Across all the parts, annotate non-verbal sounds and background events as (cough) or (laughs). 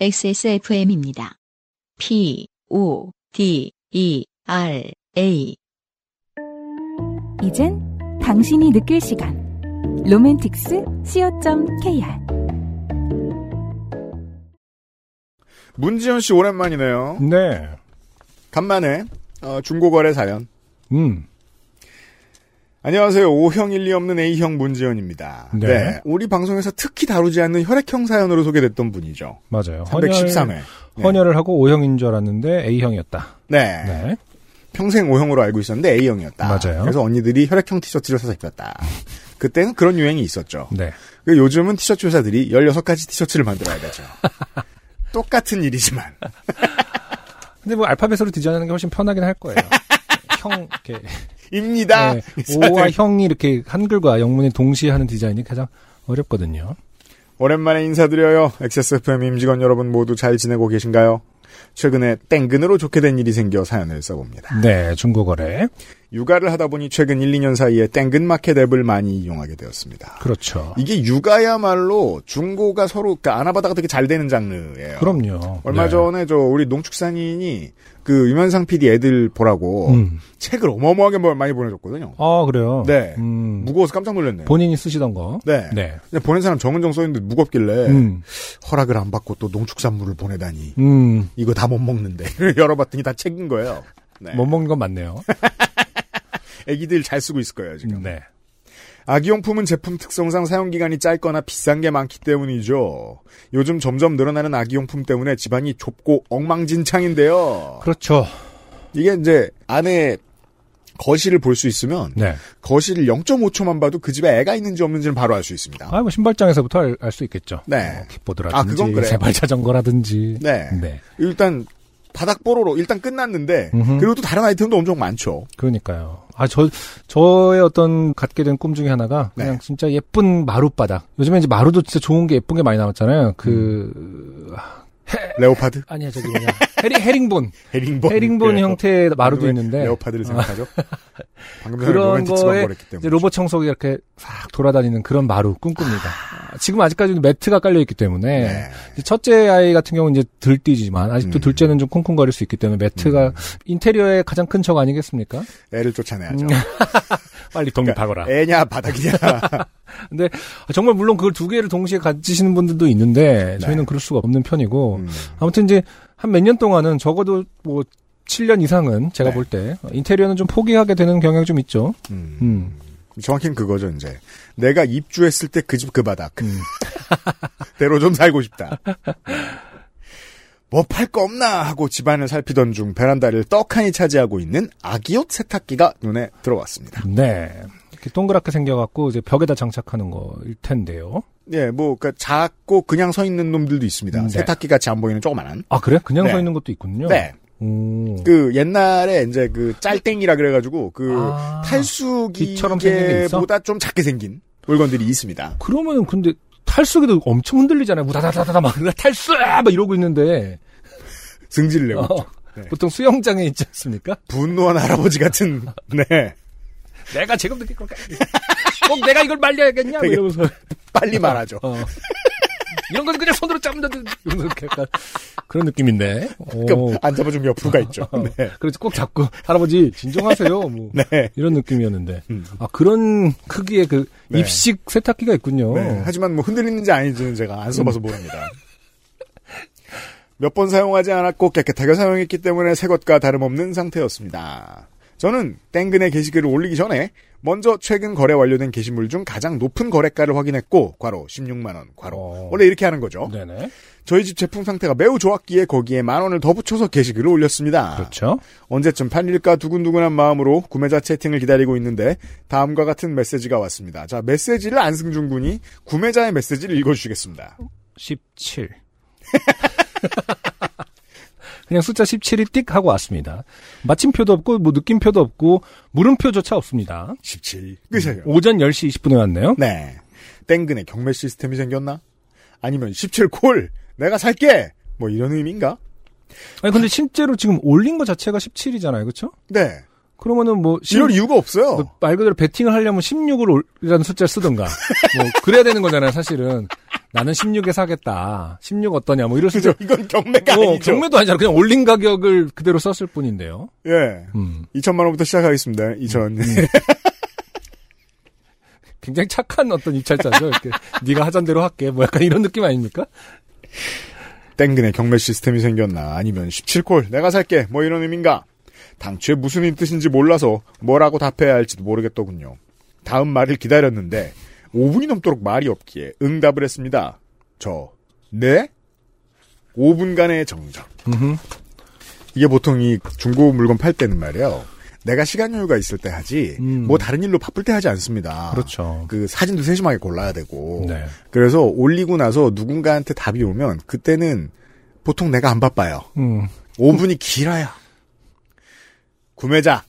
XSFM입니다. P, O, D, E, R, A. 이젠 당신이 느낄 시간. 로맨틱스 co.kr 문지현 씨 오랜만이네요. 네. 간만에 어, 중고거래 사연. 음. 안녕하세요. O형일리 없는 A형 문지현입니다. 네. 우리 방송에서 특히 다루지 않는 혈액형 사연으로 소개됐던 분이죠. 맞아요. 313회. 네. 헌혈을 하고 O형인 줄 알았는데 A형이었다. 네. 네. 평생 O형으로 알고 있었는데 A형이었다. 맞아요. 그래서 언니들이 혈액형 티셔츠를 사서 입혔다. 그때는 그런 유행이 있었죠. 네. 그 요즘은 티셔츠 회사들이 16가지 티셔츠를 만들어야 되죠. (laughs) 똑같은 일이지만. 근데 뭐 알파벳으로 디자인하는 게 훨씬 편하긴 할 거예요. (laughs) 형, 이렇게. 입니다. 네. (laughs) O와 형이 이렇게 한글과 영문이 동시에 하는 디자인이 가장 어렵거든요. 오랜만에 인사드려요. XSFM 임직원 여러분 모두 잘 지내고 계신가요? 최근에 땡근으로 좋게 된 일이 생겨 사연을 써봅니다. 네. 중고거래. 육아를 하다 보니 최근 1, 2년 사이에 땡근 마켓 앱을 많이 이용하게 되었습니다. 그렇죠. 이게 육아야말로 중고가 서로 그러니까 안아바다가 되게 잘 되는 장르예요. 그럼요. 얼마 네. 전에 저 우리 농축산인이 그 유면상 PD 애들 보라고 음. 책을 어마어마하게 뭐 많이 보내줬거든요. 아, 그래요? 네. 음. 무거워서 깜짝 놀랐네요. 본인이 쓰시던 거. 네. 네. 보낸 사람 정은정 써있는데 무겁길래 음. 허락을 안 받고 또 농축산물을 보내다니 음. 이거 다 못 먹는데 (laughs) 열어봤더니 다 책인 거예요. 네. 못 먹는 건 맞네요. (laughs) 애기들 잘 쓰고 있을 거예요 지금. 네. 아기용품은 제품 특성상 사용기간이 짧거나 비싼 게 많기 때문이죠. 요즘 점점 늘어나는 아기용품 때문에 집안이 좁고 엉망진창인데요. 그렇죠. 이게 이제 안에 거실을 볼 수 있으면 네. 거실을 0.5초만 봐도 그 집에 애가 있는지 없는지는 바로 알 수 있습니다. 아, 뭐 신발장에서부터 알 수 있겠죠. 네. 뭐 킥보드라든지 아, 그건 그래요. 세발 자전거라든지. 네. 네. 일단 바닥 뽀로로 일단 끝났는데 음흠. 그리고 또 다른 아이템도 엄청 많죠. 그러니까요. 아, 저, 저의 어떤 갖게 된 꿈 중에 하나가 네. 그냥 진짜 예쁜 마룻바닥. 요즘에 이제 마루도 진짜 좋은 게 예쁜 게 많이 나왔잖아요. 그, 음. leopard, 아니야, 저기 뭐냐. 헤링, (laughs) 헤링본. 헤링본, 헤링본 그래요. 형태의 마루도 있는데. leopard를 생각하죠. (laughs) 방금 그런 거에 때문에. 로봇 청소기 이렇게 싹 돌아다니는 그런 마루 꿈꿉니다. 아, 지금 아직까지는 매트가 깔려있기 때문에. 네. 첫째 아이 같은 경우는 이제 들뛰지만 아직도 음. 둘째는 좀 쿵쿵거릴 수 있기 때문에 매트가 인테리어의 가장 큰 적 아니겠습니까? 애를 쫓아내야죠. (laughs) 음. 빨리 독립하거라. 애냐 바닥이냐. (laughs) 근데 정말 물론 그걸 두 개를 동시에 가지시는 분들도 있는데 저희는 네. 그럴 수가 없는 편이고 음. 아무튼 이제 한 몇 년 동안은 적어도 뭐 7년 이상은 제가 네. 볼때 인테리어는 좀 포기하게 되는 경향이 좀 있죠. 음. 음. 정확히는 그거죠 이제. 내가 입주했을 때 그 집그 바닥. 음. (laughs) 대로 좀 살고 싶다. (laughs) 뭐 팔 거 없나 하고 집안을 살피던 중 베란다를 떡하니 차지하고 있는 아기옷 세탁기가 눈에 들어왔습니다. 네. 이렇게 동그랗게 생겨갖고 이제 벽에다 장착하는 거일 텐데요. 예, 뭐, 그니까 작고 그냥 서 있는 놈들도 있습니다. 네. 세탁기 같이 안 보이는 조그만한. 아 그래? 그냥 네. 서 있는 것도 있군요. 네. 오. 그 옛날에 이제 그 짤땡이라 그래가지고 그 아, 기처럼 생긴? 탈수기보다 좀 작게 생긴 물건들이 있습니다. 그러면은 근데 탈수기도 엄청 흔들리잖아요. 무다다다다다 막 탈수 막 이러고 있는데 승질을 내고. 어, 네. 보통 수영장에 있지 않습니까? 분노한 할아버지 같은, 네. 내가 지금 느낄 걸까? 꼭 내가 이걸 말려야겠냐? 뭐 이러면서 빨리 말하죠. 어. 이런 거는 그냥 손으로 잡는다. 약간 그런 느낌인데. 오. 그럼 안 잡아주면 옆으로 가 있죠. 네. 그래서 꼭 잡고 할아버지 진정하세요. 뭐 (laughs) 네. 이런 느낌이었는데. 음. 아 그런 크기의 그 네. 입식 세탁기가 있군요. 네. 하지만 뭐 흔들리는지 아닌지는 제가 안 써봐서 모릅니다. (laughs) 몇 번 사용하지 않았고 깨끗하게 사용했기 때문에 새 것과 다름없는 상태였습니다. 저는 땡근의 게시글을 올리기 전에 먼저 최근 거래 완료된 게시물 중 가장 높은 거래가를 확인했고 괄호 16만원 괄호 어. 원래 이렇게 하는 거죠. 네네. 저희 집 제품 상태가 매우 좋았기에 거기에 만 원을 더 붙여서 게시글을 올렸습니다. 그렇죠. 언제쯤 팔릴까 두근두근한 마음으로 구매자 채팅을 기다리고 있는데 다음과 같은 메시지가 왔습니다. 자 메시지를 안승준 군이 구매자의 메시지를 읽어주시겠습니다. 17. (laughs) 그냥 숫자 17이 띡 하고 왔습니다. 마침표도 없고 뭐 느낌표도 없고 물음표조차 없습니다. 17 끝이에요. 오전 10시 20분에 왔네요. 네. 땡근에 경매 시스템이 생겼나? 아니면 17콜 내가 살게 뭐 이런 의미인가? 아니 근데 실제로 지금 올린 거 자체가 17이잖아요. 그렇죠? 네. 그러면은 뭐 십- 이럴 이유가 없어요. 뭐말 그대로 베팅을 하려면 16을 올라는 숫자를 쓰던가. 뭐 그래야 되는 거잖아요, 사실은. 나는 16에 사겠다. 16 어떠냐, 뭐 이럴 수도. 그죠? 이건 경매가 어, 아니죠. 경매도 아니잖아. 그냥 올린 가격을 그대로 썼을 뿐인데요. 예. 음. 2천만 원부터 시작하겠습니다. 2천. (laughs) 굉장히 착한 어떤 입찰자죠. 이렇게 네가 하잔 대로 할게. 뭐 약간 이런 느낌 아닙니까? 땡근에 경매 시스템이 생겼나 아니면 17콜 내가 살게 뭐 이런 의미인가 당초에 무슨 뜻인지 몰라서 뭐라고 답해야 할지도 모르겠더군요. 다음 말을 기다렸는데 5분이 넘도록 말이 없기에 응답을 했습니다. 저 네? 5분간의 정적. 이게 보통 이 중고 물건 팔 때는 말이에요. 내가 시간 여유가 있을 때 하지 음. 뭐 다른 일로 바쁠 때 하지 않습니다. 그렇죠. 그 사진도 세심하게 골라야 되고 네. 그래서 올리고 나서 누군가한테 답이 오면 그때는 보통 내가 안 바빠요. 음. 5분이 길어요. 구매자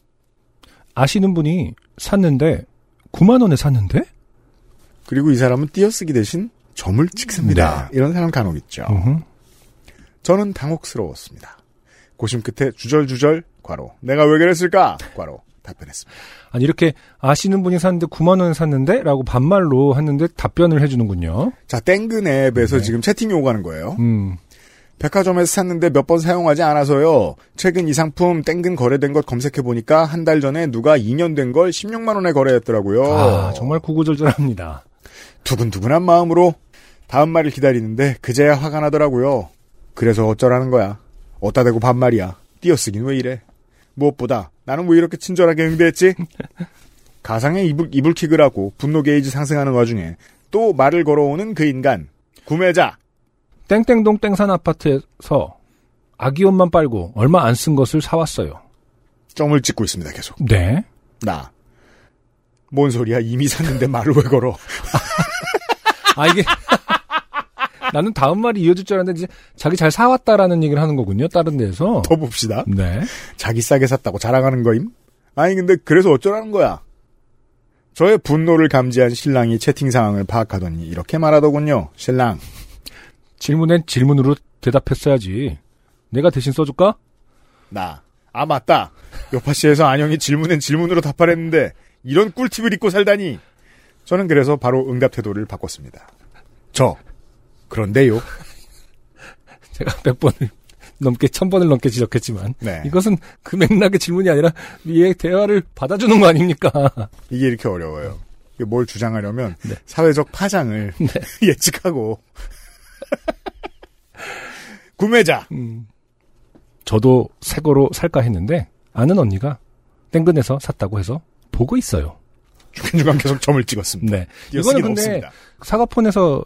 아시는 분이 샀는데 9만 원에 샀는데? 그리고 이 사람은 띄어쓰기 대신 점을 찍습니다. 이런 사람 간혹 있죠. 음흠. 저는 당혹스러웠습니다. 고심 끝에 주절주절 과로 내가 왜 그랬을까 과로 답변했습니다. 아니 이렇게 아시는 분이 샀는데 9만 원에 샀는데? 라고 반말로 했는데 답변을 해주는군요. 자 땡근 앱에서 네. 지금 채팅이 오가는 거예요. 음. 백화점에서 샀는데 몇 번 사용하지 않아서요. 최근 이 상품 땡근 거래된 것 검색해 보니까 한 달 전에 누가 2년 된 걸 16만 원에 거래했더라고요. 아, 정말 구구절절합니다. 두근두근한 마음으로 다음 말을 기다리는데 그제야 화가 나더라고요. 그래서 어쩌라는 거야. 어따 대고 반말이야. 띄어쓰긴 왜 이래. 무엇보다 나는 왜 이렇게 친절하게 응대했지? (laughs) 가상의 이불, 이불킥을 하고 분노 게이지 상승하는 와중에 또 말을 걸어오는 그 인간. 구매자. 땡땡동 땡산 아파트에서 아기 옷만 빨고 얼마 안 쓴 것을 사왔어요. 점을 찍고 있습니다, 계속. 네. 나. 뭔 소리야? 이미 샀는데 말을 왜 걸어? 아, 이게. (laughs) 나는 다음 말이 이어질 줄 알았는데, 이제 자기 잘 사왔다라는 얘기를 하는 거군요, 다른 데에서. 더 봅시다. 네. 자기 싸게 샀다고 자랑하는 거임? 아니 근데 그래서 어쩌라는 거야? 저의 분노를 감지한 신랑이 채팅 상황을 파악하더니 이렇게 말하더군요. 신랑, 질문엔 질문으로 대답했어야지. 내가 대신 써줄까? 나. 아 맞다. 요파 씨에서 안영이 질문엔 질문으로 답하랬는데 이런 꿀팁을 잊고 살다니. 저는 그래서 바로 응답 태도를 바꿨습니다. 저. 그런데요. (laughs) 제가 100번을 넘게, 1000번을 넘게 지적했지만. 네. 이것은 그 맥락의 질문이 아니라, 얘 대화를 받아주는 거 아닙니까? (laughs) 이게 이렇게 어려워요. 뭘 주장하려면 네. 사회적 파장을 (laughs) 예측하고 구매자 음. 저도 새 거로 살까 했는데, 아는 언니가 당근에서 샀다고 해서 보고 있어요. 중간중간 계속 점을 찍었습니다. 네. 이거는 근데 없습니다. 사과폰에서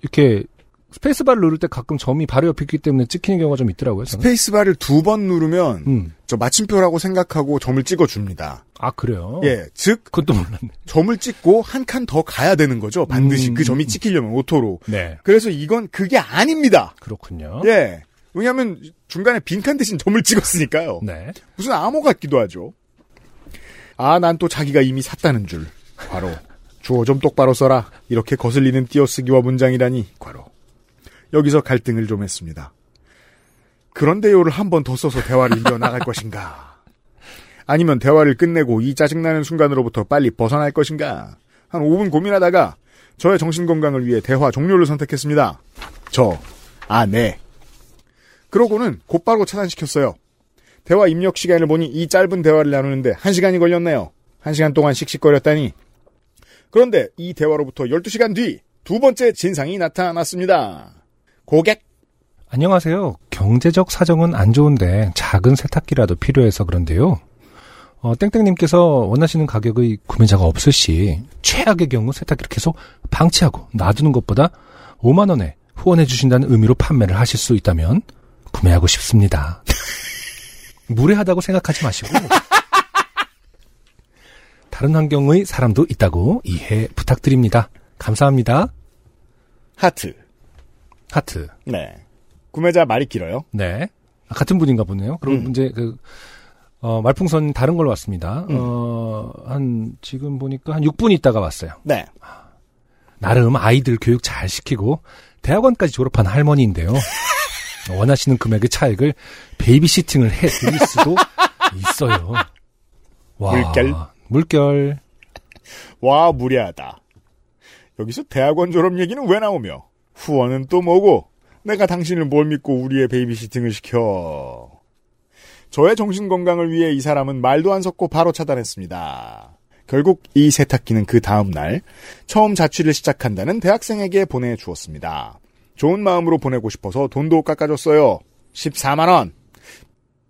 이렇게 스페이스바를 누를 때 가끔 점이 바로 옆에 있기 때문에 찍히는 경우가 좀 있더라고요. 저는. 스페이스바를 두 번 누르면 음. 저 마침표라고 생각하고 점을 찍어줍니다. 아 그래요? 예, 즉 그것도 몰랐네. 점을 찍고 한 칸 더 가야 되는 거죠. 반드시 음. 그 점이 찍히려면 auto로. 네. 그래서 이건 그게 아닙니다. 그렇군요. 예. 왜냐하면 중간에 빈칸 대신 점을 찍었으니까요. 네. 무슨 암호 같기도 하죠. 아, 난 또 자기가 이미 샀다는 줄. 과로. 주어 좀 똑바로 써라. 이렇게 거슬리는 띄어쓰기와 문장이라니. 과로. 여기서 갈등을 좀 했습니다. 그런데요를 한 번 더 써서 대화를 이어나갈 (laughs) 것인가? 아니면 대화를 끝내고 이 짜증나는 순간으로부터 빨리 벗어날 것인가? 한 5분 고민하다가 저의 정신건강을 위해 대화 종료를 선택했습니다. 저, 아, 네. 그러고는 곧바로 차단시켰어요. 대화 입력 시간을 보니 이 짧은 대화를 나누는데 1시간이 걸렸네요. 1시간 동안 씩씩거렸다니. 그런데 이 대화로부터 12시간 뒤 두 번째 진상이 나타났습니다. 고객. 안녕하세요. 경제적 사정은 안 좋은데 작은 세탁기라도 필요해서 그런데요. 어, 땡땡님께서 원하시는 가격의 구매자가 없을 시 최악의 경우 세탁기를 계속 방치하고 놔두는 것보다 5만 원에 후원해 주신다는 의미로 판매를 하실 수 있다면 구매하고 싶습니다. (laughs) 무례하다고 생각하지 마시고 (laughs) 다른 환경의 사람도 있다고 이해 부탁드립니다. 감사합니다. 하트. 하트. 네. 구매자 말이 길어요. 네. 아, 같은 분인가 보네요. 그럼 음. 이제 그, 어, 말풍선 다른 걸로 왔습니다. 음. 어, 한, 지금 보니까 한 6분 있다가 왔어요. 네. 나름 아이들 교육 잘 시키고 대학원까지 졸업한 할머니인데요. (laughs) 원하시는 금액의 차액을 베이비시팅을 해 드릴 수도 (laughs) 있어요. 와. 물결? 물결. 와, 무례하다. 여기서 대학원 졸업 얘기는 왜 나오며 후원은 또 뭐고? 내가 당신을 뭘 믿고 우리의 베이비시팅을 시켜? 저의 정신 건강을 위해 이 사람은 말도 안 섞고 바로 차단했습니다. 결국 이 세탁기는 그 다음 날 처음 자취를 시작한다는 대학생에게 보내주었습니다. 좋은 마음으로 보내고 싶어서 돈도 깎아줬어요. 14만 원.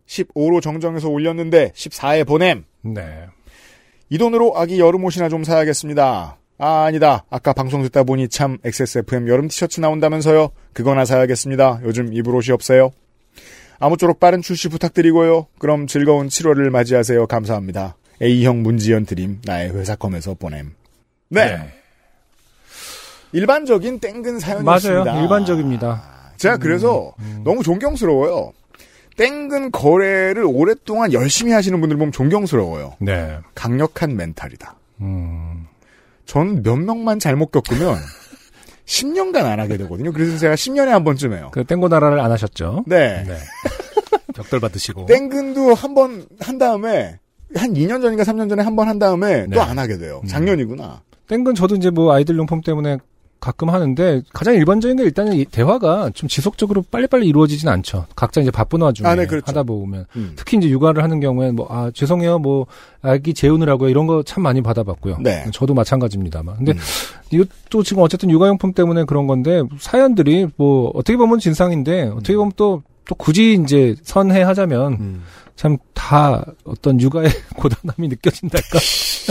15로 정정해서 올렸는데 14에 보냄. 네. 이 돈으로 아기 여름 옷이나 좀 사야겠습니다. 아, 아니다. 아까 방송 듣다 보니 참 XSFM 여름 티셔츠 나온다면서요. 그거나 사야겠습니다. 요즘 입을 옷이 없어요. 아무쪼록 빠른 출시 부탁드리고요. 그럼 즐거운 7월을 맞이하세요. 감사합니다. A형 문지연 드림 나의 회사컴에서 보냄. 네. 일반적인 땡근 사연이었습니다. 맞아요. 일반적입니다. 제가 그래서 너무 존경스러워요. 땡근 거래를 오랫동안 열심히 하시는 분들 보면 존경스러워요. 네. 강력한 멘탈이다. 음. 저는 몇 명만 잘못 겪으면 (laughs) 10년간 안 하게 되거든요. 그래서 제가 10년에 한 번쯤 해요. 그 땡고 나라를 안 하셨죠? 네. (laughs) 벽돌 받으시고. 땡근도 한 번 한 다음에 한 2년 전인가 3년 전에 한 번 한 다음에 네. 또안 하게 돼요. 음. 작년이구나. 땡근 저도 이제 뭐 아이들 용품 때문에 가끔 하는데 가장 일반적인 게 일단은 이 대화가 좀 지속적으로 빨리빨리 이루어지진 않죠. 각자 이제 바쁜 와중에 아, 네, 그렇죠. 하다 보면 음. 특히 이제 육아를 하는 경우에는 뭐 아 죄송해요 뭐 아기 재우느라고요 이런 거 참 많이 받아봤고요. 네. 저도 마찬가지입니다만. 근데 음. 이것도 지금 어쨌든 육아용품 때문에 그런 건데 사연들이 뭐 어떻게 보면 진상인데 어떻게 보면 또 또 굳이 이제 선회하자면 음. 참다 어떤 육아의 (laughs) 고단함이 느껴진달까?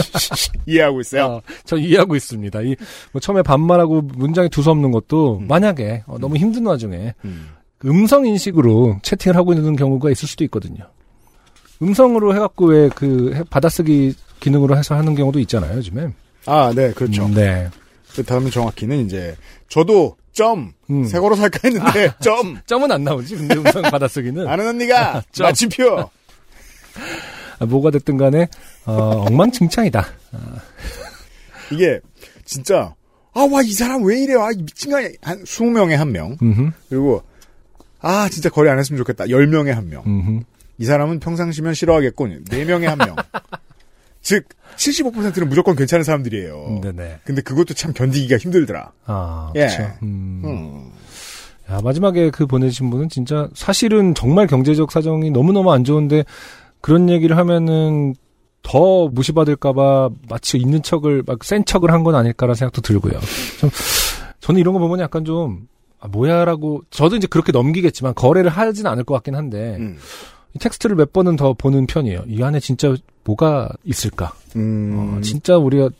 (laughs) 이해하고 있어요. 어, 저 이해하고 있습니다. 이, 뭐 처음에 반말하고 문장이 두서없는 것도 음. 만약에 어, 너무 힘든 와중에 음. 음성 인식으로 채팅을 하고 있는 경우가 있을 수도 있거든요. 음성으로 해갖고 왜 그 받아쓰기 기능으로 해서 하는 경우도 있잖아요, 요즘에. 아, 네, 그렇죠. 음, 네. 그 다음 정확히는 이제 저도 점 음. 새 거로 살까 했는데 점 점은 안 나오지, 근데 음성 받아쓰기는. 아는 언니가 점. 마침표. 아, 뭐가 됐든 간에, 어, 엉망진창이다. 이게 진짜 아 와 이 사람 왜 이래? 아이 미친 거 아니야? 한 20명에 한 명. 음흠, 그리고 아 진짜 거래 안 했으면 좋겠다. 10명에 한 명. 음흠. 이 사람은 평상시면 싫어하겠군. 4명에 한 명. (laughs) 즉 75%는 무조건 괜찮은 사람들이에요. 네네. 근데 그것도 참 견디기가 힘들더라. 아, 예. 그렇죠. 음. 음. 야, 마지막에 그 보내주신 분은 진짜 사실은 정말 경제적 사정이 너무너무 안 좋은데 그런 얘기를 하면은 더 무시받을까봐 마치 있는 척을 막 센 척을 한 건 아닐까라는 생각도 들고요. 좀 저는 이런 거 보면 약간 좀 아, 뭐야라고 저도 이제 그렇게 넘기겠지만 거래를 하진 않을 것 같긴 한데 음. 이 텍스트를 몇 번은 더 보는 편이에요. 이 안에 진짜 뭐가 있을까? 음. 어, 진짜 우리가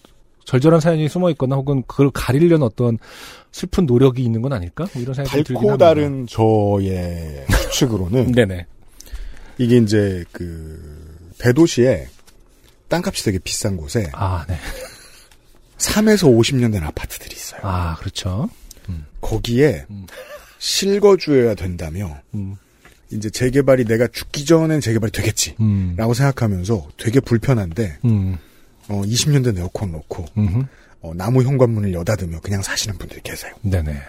절절한 사연이 숨어 있거나 혹은 그걸 가리려는 어떤 슬픈 노력이 있는 건 아닐까? 뭐 이런 생각이 들긴 합니다. 다른 저의 (laughs) 추측으로는 네네. 이게 이제 그 대도시에 땅값이 되게 비싼 곳에 아, 네. 3에서 50년 된 아파트들이 있어요. 아, 그렇죠. 거기에 음. 실거주해야 된다며 음, 이제 재개발이 내가 죽기 전엔 재개발이 되겠지. 음, 라고 생각하면서 되게 불편한데 음, 어, 20년 된 에어컨 놓고 음, 어, 나무 현관문을 여닫으며 그냥 사시는 분들이 계세요. 네네.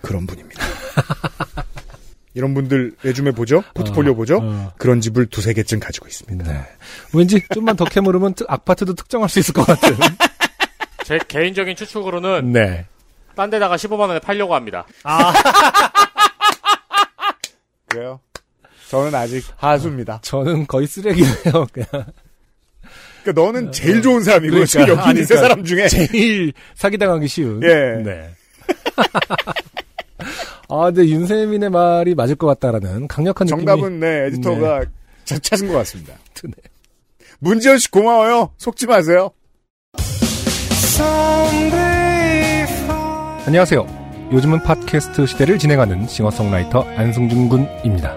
그런 분입니다. (laughs) 이런 분들 레주메 보죠? 포트폴리오 어, 보죠? 어. 그런 집을 두세 개쯤 가지고 있습니다. 네. 왠지 좀만 더 캐물으면 특- 아파트도 특정할 수 있을 것 같은. (laughs) 제 개인적인 추측으로는 네. 딴 데다가 15만 원에 팔려고 합니다. (laughs) 그래요? 저는 아직 하수입니다. 저는 거의 쓰레기네요. (laughs) 그냥 그러니까 너는 제일 좋은 사람이고 지금 그러니까, 여기 있는 세 아니, 사람 중에 제일 사기당하기 쉬운. 예. 네. (laughs) 아, 근데 윤세민의 말이 맞을 것 같다라는 강력한 느낌이. 정답은 네 에디터가 자- 찾은 것 같습니다. 드네. (laughs) 문지연 씨 고마워요. 속지 마세요. 안녕하세요. 요즘은 팟캐스트 시대를 진행하는 싱어송라이터 안승준 군입니다.